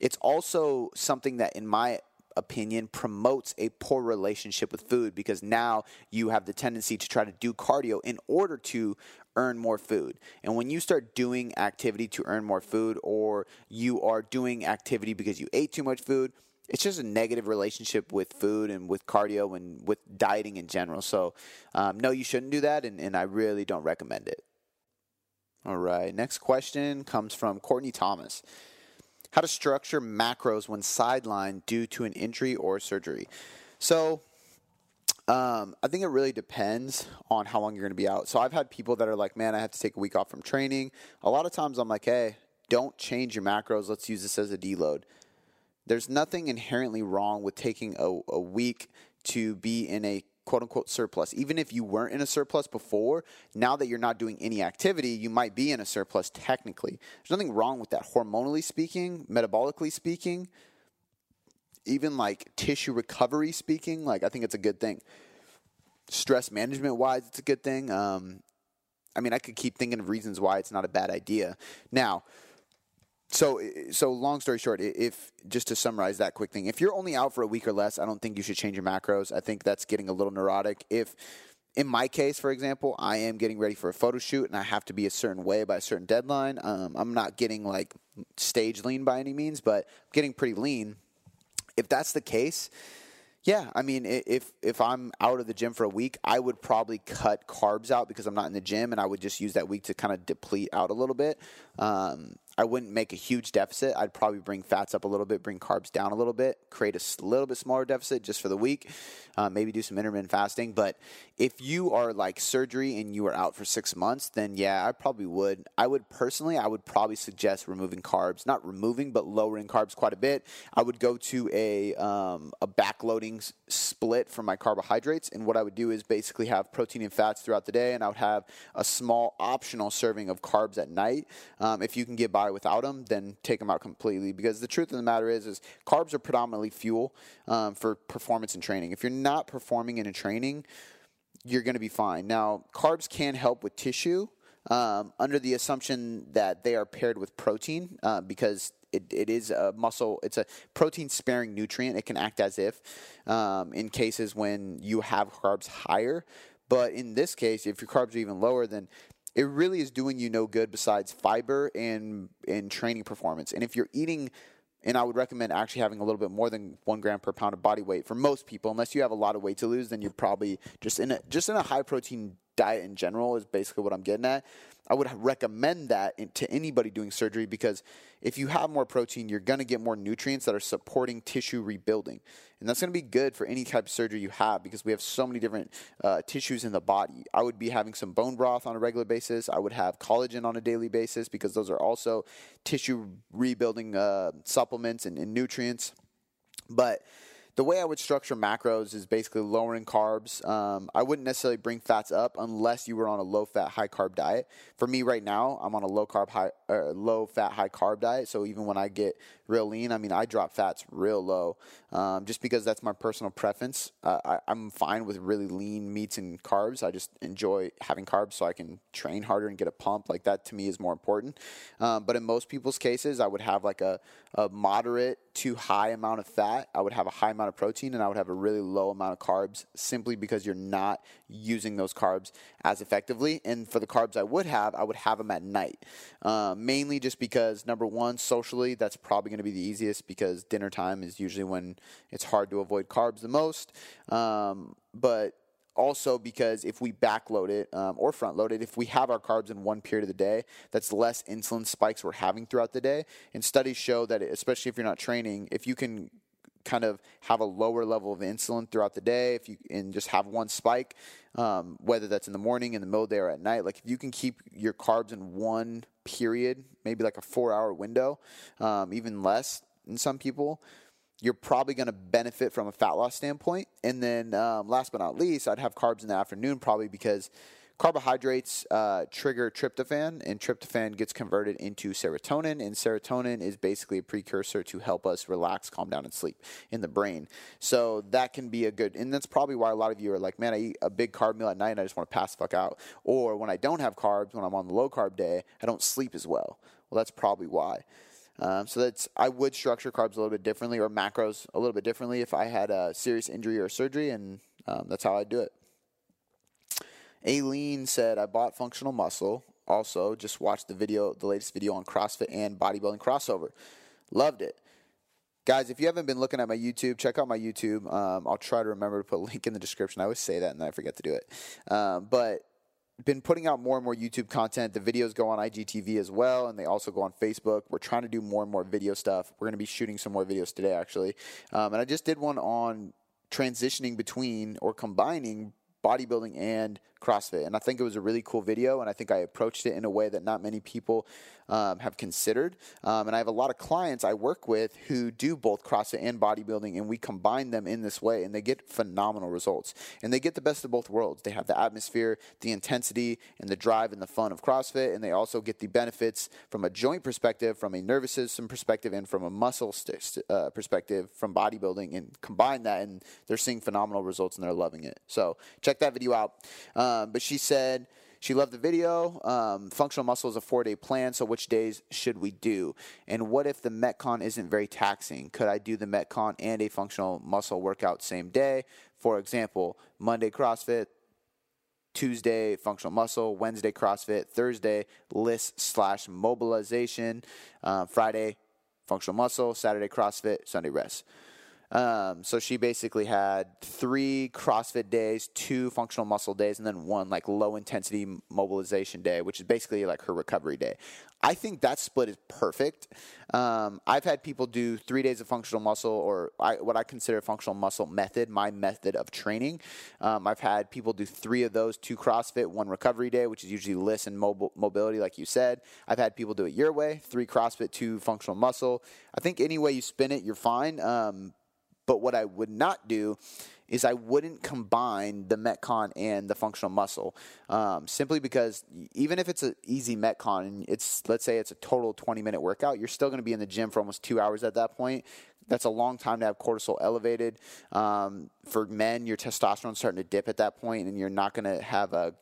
it's also something that, in my opinion, promotes a poor relationship with food because now you have the tendency to try to do cardio in order to earn more food. And when you start doing activity to earn more food, or you are doing activity because you ate too much food, it's just a negative relationship with food and with cardio and with dieting in general. So, um, no, you shouldn't do that, and, and I really don't recommend it. All right, next question comes from Courtney Thomas. How to structure macros when sidelined due to an injury or surgery. So, um, I think it really depends on how long you're going to be out. So I've had people that are like, man, I have to take a week off from training. A lot of times I'm like, hey, don't change your macros. Let's use this as a deload. There's nothing inherently wrong with taking a, a week to be in a quote unquote surplus. Even if you weren't in a surplus before, now that you're not doing any activity, you might be in a surplus technically. There's nothing wrong with that. Hormonally speaking, metabolically speaking, even like tissue recovery speaking, like I think it's a good thing. Stress management wise, it's a good thing. Um, I mean, I could keep thinking of reasons why it's not a bad idea. Now, so so long story short, if just to summarize that quick thing, if you're only out for a week or less, I don't think you should change your macros. I think that's getting a little neurotic. If in my case, for example, I am getting ready for a photo shoot and I have to be a certain way by a certain deadline. Um, I'm not getting like stage lean by any means, but I'm getting pretty lean if that's the case, yeah, I mean, if if I'm out of the gym for a week, I would probably cut carbs out because I'm not in the gym, and I would just use that week to kind of deplete out a little bit. Um, I wouldn't make a huge deficit. I'd probably bring fats up a little bit, bring carbs down a little bit, create a little bit smaller deficit just for the week. Uh, maybe do some intermittent fasting. But if you are like surgery and you are out for six months, then yeah, I probably would. I would personally, I would probably suggest removing carbs, not removing, but lowering carbs quite a bit. I would go to a um, a backloading split for my carbohydrates, and what I would do is basically have protein and fats throughout the day, and I would have a small optional serving of carbs at night. Um, if you can get by without them, then take them out completely. Because the truth of the matter is, is carbs are predominantly fuel um, for performance and training. If you're not performing in a training, you're going to be fine. Now, carbs can help with tissue um, under the assumption that they are paired with protein uh, because it, it is a muscle it's a protein sparing nutrient it can act as if um, in cases when you have carbs higher but in this case if your carbs are even lower then it really is doing you no good besides fiber and and training performance. And if you're eating and I would recommend actually having a little bit more than one gram per pound of body weight for most people. Unless you have a lot of weight to lose, then you're probably just in a just in a high protein diet in general is basically what I'm getting at. I would recommend that to anybody doing surgery because if you have more protein, you're going to get more nutrients that are supporting tissue rebuilding. And that's going to be good for any type of surgery you have because we have so many different uh, tissues in the body. I would be having some bone broth on a regular basis. I would have collagen on a daily basis because those are also tissue rebuilding uh, supplements and, and nutrients. But the way I would structure macros is basically lowering carbs. Um, I wouldn't necessarily bring fats up unless you were on a low fat, high carb diet. For me right now, I'm on a low carb, high, uh, low fat, high carb diet. So even when I get real lean, I mean, I drop fats real low um, just because that's my personal preference. Uh, I, I'm fine with really lean meats and carbs. I just enjoy having carbs so I can train harder and get a pump. Like that to me is more important. Um, but in most people's cases, I would have like a, a moderate to high amount of fat. I would have a high amount of protein and I would have a really low amount of carbs simply because you're not using those carbs as effectively. And for the carbs I would have, I would have them at night. Uh, mainly just because, number one, socially, that's probably going to be the easiest because dinner time is usually when it's hard to avoid carbs the most. Um, but also because if we backload it um, or front load it, if we have our carbs in one period of the day, that's less insulin spikes we're having throughout the day. And studies show that, especially if you're not training, if you can kind of have a lower level of insulin throughout the day, if you and just have one spike, um, whether that's in the morning, in the middle of the day, or at night, like if you can keep your carbs in one period, maybe like a four-hour window, um, even less in some people, you're probably going to benefit from a fat loss standpoint. And then, um, last but not least, I'd have carbs in the afternoon probably because carbohydrates uh, trigger tryptophan, and tryptophan gets converted into serotonin, and serotonin is basically a precursor to help us relax, calm down, and sleep in the brain. So that can be a good, and that's probably why a lot of you are like, man, I eat a big carb meal at night and I just want to pass the fuck out. Or when I don't have carbs, when I'm on the low carb day, I don't sleep as well. Well, that's probably why. Um, so that's I would structure carbs a little bit differently or macros a little bit differently if I had a serious injury or surgery, and um, that's how I do it. Aileen said, I bought functional muscle. Also, just watched the video, the latest video on CrossFit and bodybuilding crossover. Loved it. Guys, if you haven't been looking at my YouTube, check out my YouTube. Um, I'll try to remember to put a link in the description. I always say that and then I forget to do it. Um, but been putting out more and more YouTube content. The videos go on IGTV as well, and they also go on Facebook. We're trying to do more and more video stuff. We're going to be shooting some more videos today, actually. Um, and I just did one on transitioning between or combining bodybuilding and CrossFit. And I think it was a really cool video, and I think I approached it in a way that not many people um, have considered. Um, and I have a lot of clients I work with who do both CrossFit and bodybuilding, and we combine them in this way, and they get phenomenal results. And they get the best of both worlds. They have the atmosphere, the intensity, and the drive and the fun of CrossFit, and they also get the benefits from a joint perspective, from a nervous system perspective, and from a muscle st- uh, perspective from bodybuilding, and combine that, and they're seeing phenomenal results, and they're loving it. So check that video out. Um, but she said she loved the video. Um, functional muscle is a four day plan, so which days should we do? And what if the Metcon isn't very taxing? Could I do the Metcon and a functional muscle workout same day? For example, Monday CrossFit, Tuesday functional muscle, Wednesday CrossFit, Thursday LISS slash mobilization, uh, Friday functional muscle, Saturday CrossFit, Sunday rest. Um, so she basically had three CrossFit days, two functional muscle days, and then one like low intensity mobilization day, which is basically like her recovery day. I think that split is perfect. Um, I've had people do three days of functional muscle, or I, what I consider functional muscle method, my method of training. Um, I've had people do three of those, two CrossFit, one recovery day, which is usually LISS and mobile, mobility, like you said. I've had people do it your way, three CrossFit, two functional muscle. I think any way you spin it, you're fine. But what I would not do is I wouldn't combine the Metcon and the functional muscle, um, simply because even if it's an easy Metcon and it's let's say it's a total 20 minute workout, you're still going to be in the gym for almost two hours at that point. That's a long time to have cortisol elevated. Um, for men, your testosterone's starting to dip at that point, and you're not going to have a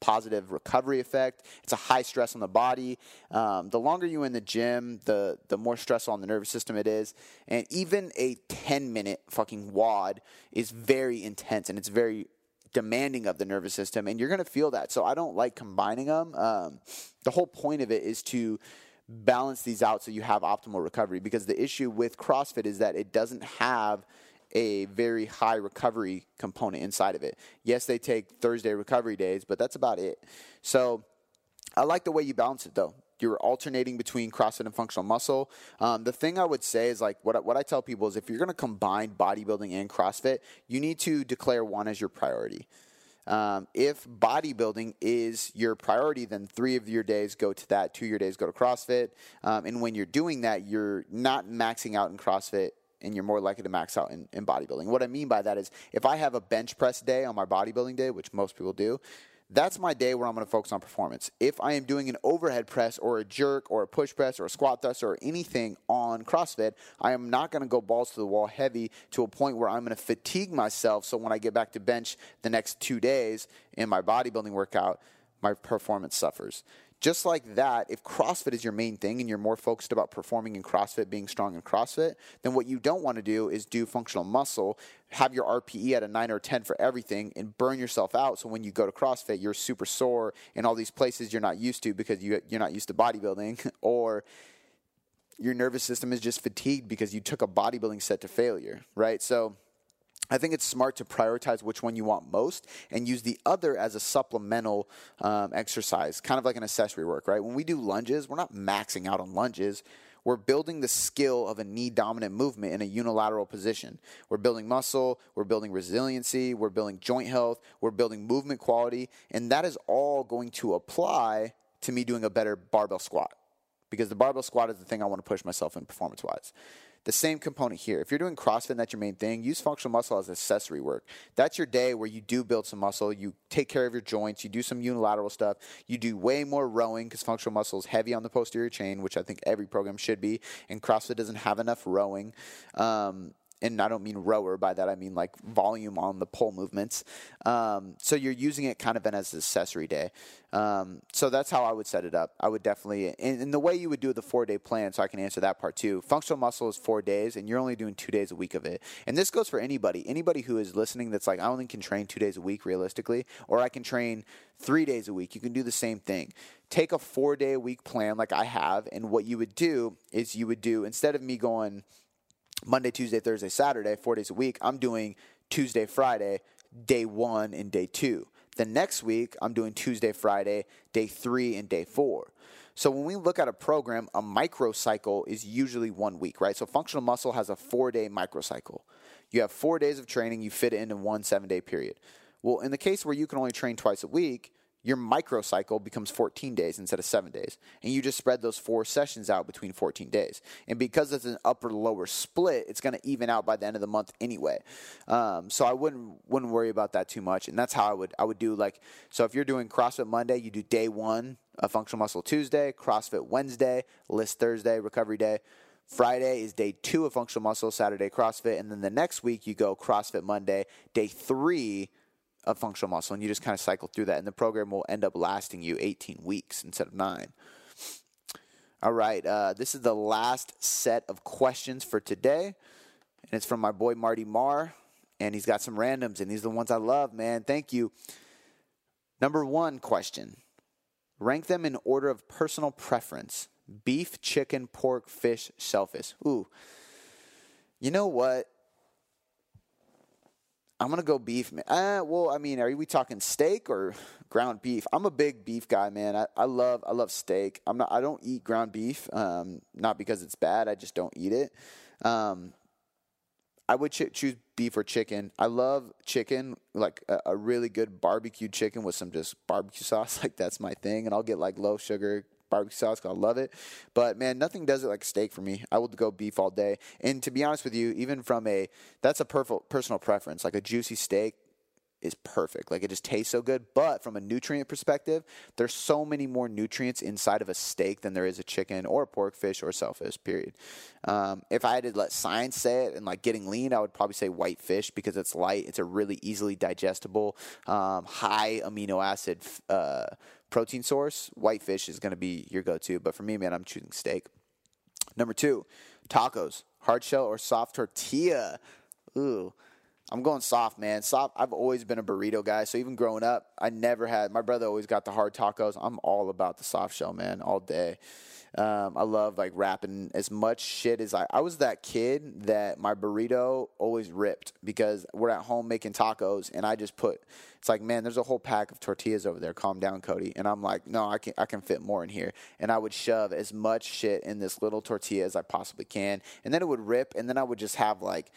positive recovery effect. It's a high stress on the body. Um, the longer you're in the gym, the the more stress on the nervous system it is. And even a 10 minute fucking WOD is very intense and it's very demanding of the nervous system, and you're going to feel that. So I don't like combining them. Um, the whole point of it is to balance these out so you have optimal recovery because the issue with CrossFit is that it doesn't have a very high recovery component inside of it. Yes, they take Thursday recovery days, but that's about it. So I like the way you balance it though. You're alternating between CrossFit and functional muscle. Um, the thing I would say is like what, what I tell people is if you're going to combine bodybuilding and CrossFit, you need to declare one as your priority. Um, if bodybuilding is your priority, then three of your days go to that, two of your days go to CrossFit. Um, and when you're doing that, you're not maxing out in CrossFit and you're more likely to max out in, in bodybuilding. What I mean by that is if I have a bench press day on my bodybuilding day, which most people do, that's my day where I'm going to focus on performance. If I am doing an overhead press or a jerk or a push press or a squat thrust or anything on CrossFit, I am not going to go balls to the wall heavy to a point where I'm going to fatigue myself. So when I get back to bench the next two days in my bodybuilding workout, my performance suffers. Just like that, if CrossFit is your main thing and you're more focused about performing in CrossFit, being strong in CrossFit, then what you don't want to do is do functional muscle, have your RPE at a 9 or 10 for everything, and burn yourself out. So when you go to CrossFit, you're super sore in all these places you're not used to because you, you're not used to bodybuilding, or your nervous system is just fatigued because you took a bodybuilding set to failure, right? So I think it's smart to prioritize which one you want most and use the other as a supplemental um, exercise, kind of like an accessory work, right? When we do lunges, we're not maxing out on lunges. We're building the skill of a knee dominant movement in a unilateral position. We're building muscle, we're building resiliency, we're building joint health, we're building movement quality, and that is all going to apply to me doing a better barbell squat because the barbell squat is the thing I want to push myself in performance wise. The same component here. If you're doing CrossFit that's your main thing, use functional muscle as accessory work. That's your day where you do build some muscle, you take care of your joints, you do some unilateral stuff, you do way more rowing because functional muscle is heavy on the posterior chain, which I think every program should be, and CrossFit doesn't have enough rowing. Um, and I don't mean rower by that. I mean like volume on the pole movements. Um, so you're using it kind of as an accessory day. Um, so that's how I would set it up. I would definitely, in, in the way you would do the four day plan, so I can answer that part too. Functional muscle is four days, and you're only doing two days a week of it. And this goes for anybody. Anybody who is listening that's like, I only can train two days a week realistically, or I can train three days a week. You can do the same thing. Take a four day a week plan like I have, and what you would do is you would do, instead of me going Monday, Tuesday, Thursday, Saturday, four days a week, I'm doing Tuesday, Friday, day one and day two. The next week, I'm doing Tuesday, Friday, day three, and day four. So when we look at a program, a microcycle is usually one week, right? So functional muscle has a four day microcycle. You have four days of training, you fit it into one seven day period. Well, in the case where you can only train twice a week, your microcycle becomes 14 days instead of seven days. And you just spread those four sessions out between 14 days. And because it's an upper lower split, it's going to even out by the end of the month anyway. Um, so I wouldn't wouldn't worry about that too much. And that's how I would I would do like so if you're doing CrossFit Monday, you do day one of functional muscle Tuesday, CrossFit Wednesday, LISS Thursday, recovery day. Friday is day two of functional muscle, Saturday CrossFit, and then the next week you go CrossFit Monday, day three of functional muscle, and you just kind of cycle through that, and the program will end up lasting you 18 weeks instead of nine. All right, uh, this is the last set of questions for today, and it's from my boy Marty Marr, and he's got some randoms, and these are the ones I love, man. Thank you. Number one question Rank them in order of personal preference beef, chicken, pork, fish, shellfish. Ooh. You know what? I'm gonna go beef. Man. Uh, well, I mean, are we talking steak or ground beef? I'm a big beef guy, man. I, I love I love steak. I'm not. I don't eat ground beef. Um, not because it's bad. I just don't eat it. Um, I would ch- choose beef or chicken. I love chicken, like a, a, really good barbecue chicken with some just barbecue sauce. Like that's my thing, and I'll get like low sugar barbecue sauce. I love it. But man, nothing does it like steak for me. I will go beef all day. And to be honest with you, even from a that's a personal preference. Like a juicy steak is perfect. Like it just tastes so good. But from a nutrient perspective, there's so many more nutrients inside of a steak than there is a chicken or a pork, fish, or shellfish. Period. Um, if I had to let science say it and like getting lean, I would probably say white fish because it's light. It's a really easily digestible, um, high amino acid uh, protein source. White fish is going to be your go-to. But for me, man, I'm choosing steak. Number two, tacos, hard shell or soft tortilla. Ooh. I'm going soft, man. Soft. I've always been a burrito guy. So even growing up, I never had. My brother always got the hard tacos. I'm all about the soft shell, man, all day. Um, I love like wrapping as much shit as I. I was that kid that my burrito always ripped because we're at home making tacos, and I just put. It's like, man, there's a whole pack of tortillas over there. Calm down, Cody. And I'm like, no, I can I can fit more in here. And I would shove as much shit in this little tortilla as I possibly can, and then it would rip, and then I would just have like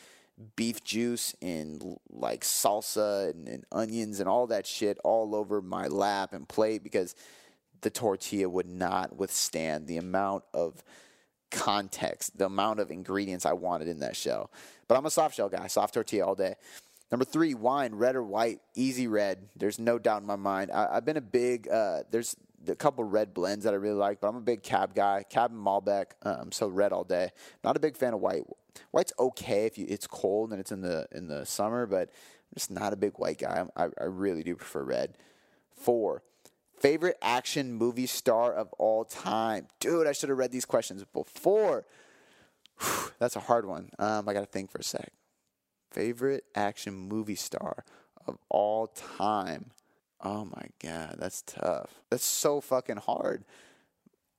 beef juice and like salsa and, and, onions and all that shit all over my lap and plate because the tortilla would not withstand the amount of context, the amount of ingredients I wanted in that shell. But I'm a soft shell guy, soft tortilla all day. Number three, wine, red or white, easy red. There's no doubt in my mind. I, have been a big. Uh, there's a couple red blends that I really like, but I'm a big cab guy, cab and Malbec. Um, so red all day. Not a big fan of white. White's okay if you, it's cold and it's in the in the summer, but I'm just not a big white guy. I, I really do prefer red. Four, favorite action movie star of all time. Dude, I should have read these questions before. Whew, that's a hard one. Um, I got to think for a sec. Favorite action movie star of all time. Oh my god, that's tough. That's so fucking hard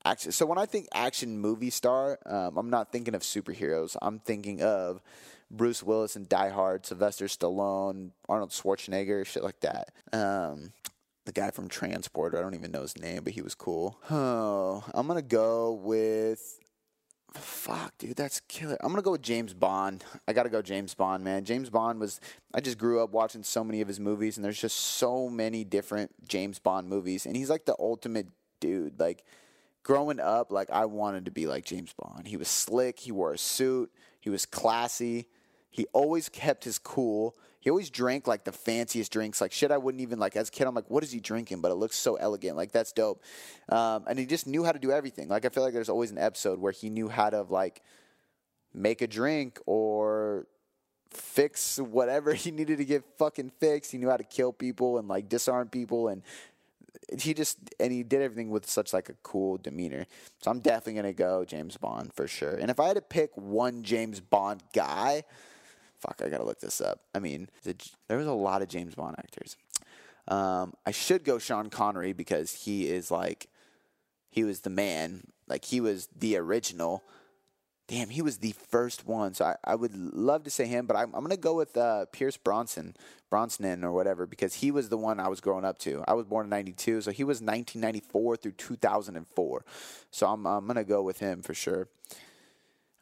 action. So when I think action movie star, um, I'm not thinking of superheroes. I'm thinking of Bruce Willis and Die Hard, Sylvester Stallone, Arnold Schwarzenegger, shit like that. Um, the guy from Transporter, I don't even know his name, but he was cool. Oh, I'm gonna go with. Fuck, dude, that's killer. I'm gonna go with James Bond. I gotta go James Bond, man. James Bond was. I just grew up watching so many of his movies, and there's just so many different James Bond movies, and he's like the ultimate dude. Like growing up, like I wanted to be like James Bond. He was slick. He wore a suit. He was classy. He always kept his cool. He always drank like the fanciest drinks, like shit I wouldn't even like. As a kid, I'm like, what is he drinking? But it looks so elegant. Like that's dope. Um, and he just knew how to do everything. Like I feel like there's always an episode where he knew how to like make a drink or fix whatever he needed to get fucking fixed. He knew how to kill people and like disarm people and he just and he did everything with such like a cool demeanor. So I'm definitely gonna go James Bond for sure. And if I had to pick one James Bond guy, fuck, I gotta look this up. I mean, there was a lot of James Bond actors. Um, I should go Sean Connery because he is like, he was the man. Like he was the original. Damn, he was the first one. So I, I would love to say him, but I'm, I'm to go with uh, Pierce Bronson, Brosnan or whatever, because he was the one I was growing up to. I was born in 92, so he was 1994 through 2004. So I'm, I'm to go with him for sure.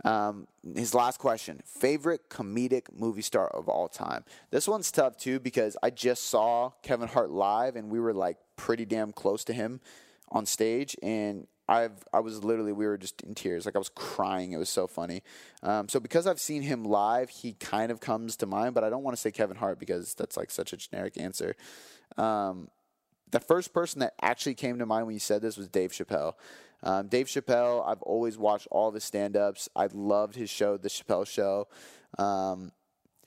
Um, his last question favorite comedic movie star of all time. This one's tough too because I just saw Kevin Hart live and we were like pretty damn close to him on stage. And I've I was literally we were just in tears. Like I was crying. It was so funny. Um, so because I've seen him live he kind of comes to mind but I don't want to say Kevin Hart because that's like such a generic answer. Um, the first person that actually came to mind when you said this was Dave Chappelle um, Dave Chappelle I've always watched all his stand ups I loved his show The Chappelle Show um,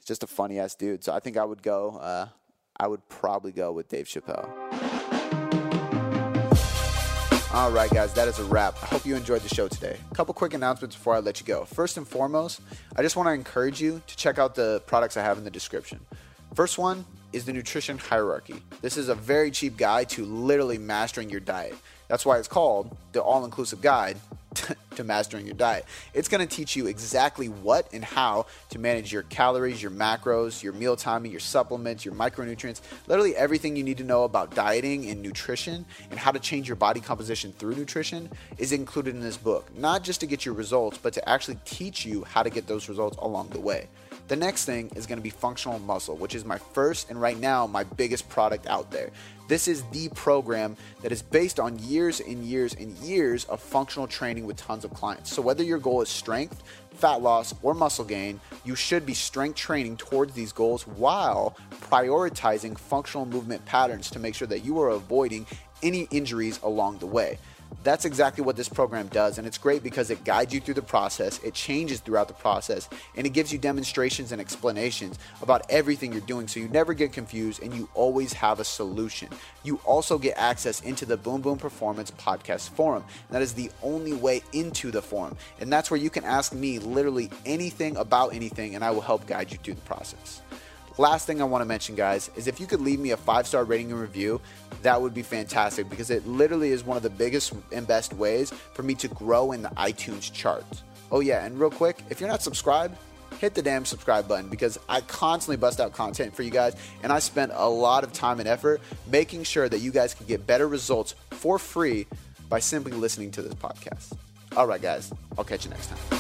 just a funny ass dude so I think I would go uh, I would probably go with Dave Chappelle. All right, guys, that is a wrap. I hope you enjoyed the show today. A couple quick announcements before I let you go. First and foremost, I just want to encourage you to check out the products I have in the description. First one is the nutrition hierarchy. This is a very cheap guide to literally mastering your diet. That's why it's called the all inclusive guide to mastering your diet. It's going to teach you exactly what and how to manage your calories, your macros, your meal timing, your supplements, your micronutrients, literally everything you need to know about dieting and nutrition and how to change your body composition through nutrition is included in this book. Not just to get your results, but to actually teach you how to get those results along the way. The next thing is going to be functional muscle, which is my first and right now my biggest product out there. This is the program that is based on years and years and years of functional training with tons of clients. So, whether your goal is strength, fat loss, or muscle gain, you should be strength training towards these goals while prioritizing functional movement patterns to make sure that you are avoiding any injuries along the way. That's exactly what this program does, and it's great because it guides you through the process, it changes throughout the process, and it gives you demonstrations and explanations about everything you're doing so you never get confused and you always have a solution. You also get access into the Boom Boom Performance Podcast Forum, that is the only way into the forum, and that's where you can ask me literally anything about anything, and I will help guide you through the process. Last thing I want to mention, guys, is if you could leave me a five star rating and review, that would be fantastic because it literally is one of the biggest and best ways for me to grow in the iTunes charts. Oh, yeah, and real quick, if you're not subscribed, hit the damn subscribe button because I constantly bust out content for you guys and I spend a lot of time and effort making sure that you guys can get better results for free by simply listening to this podcast. All right, guys, I'll catch you next time.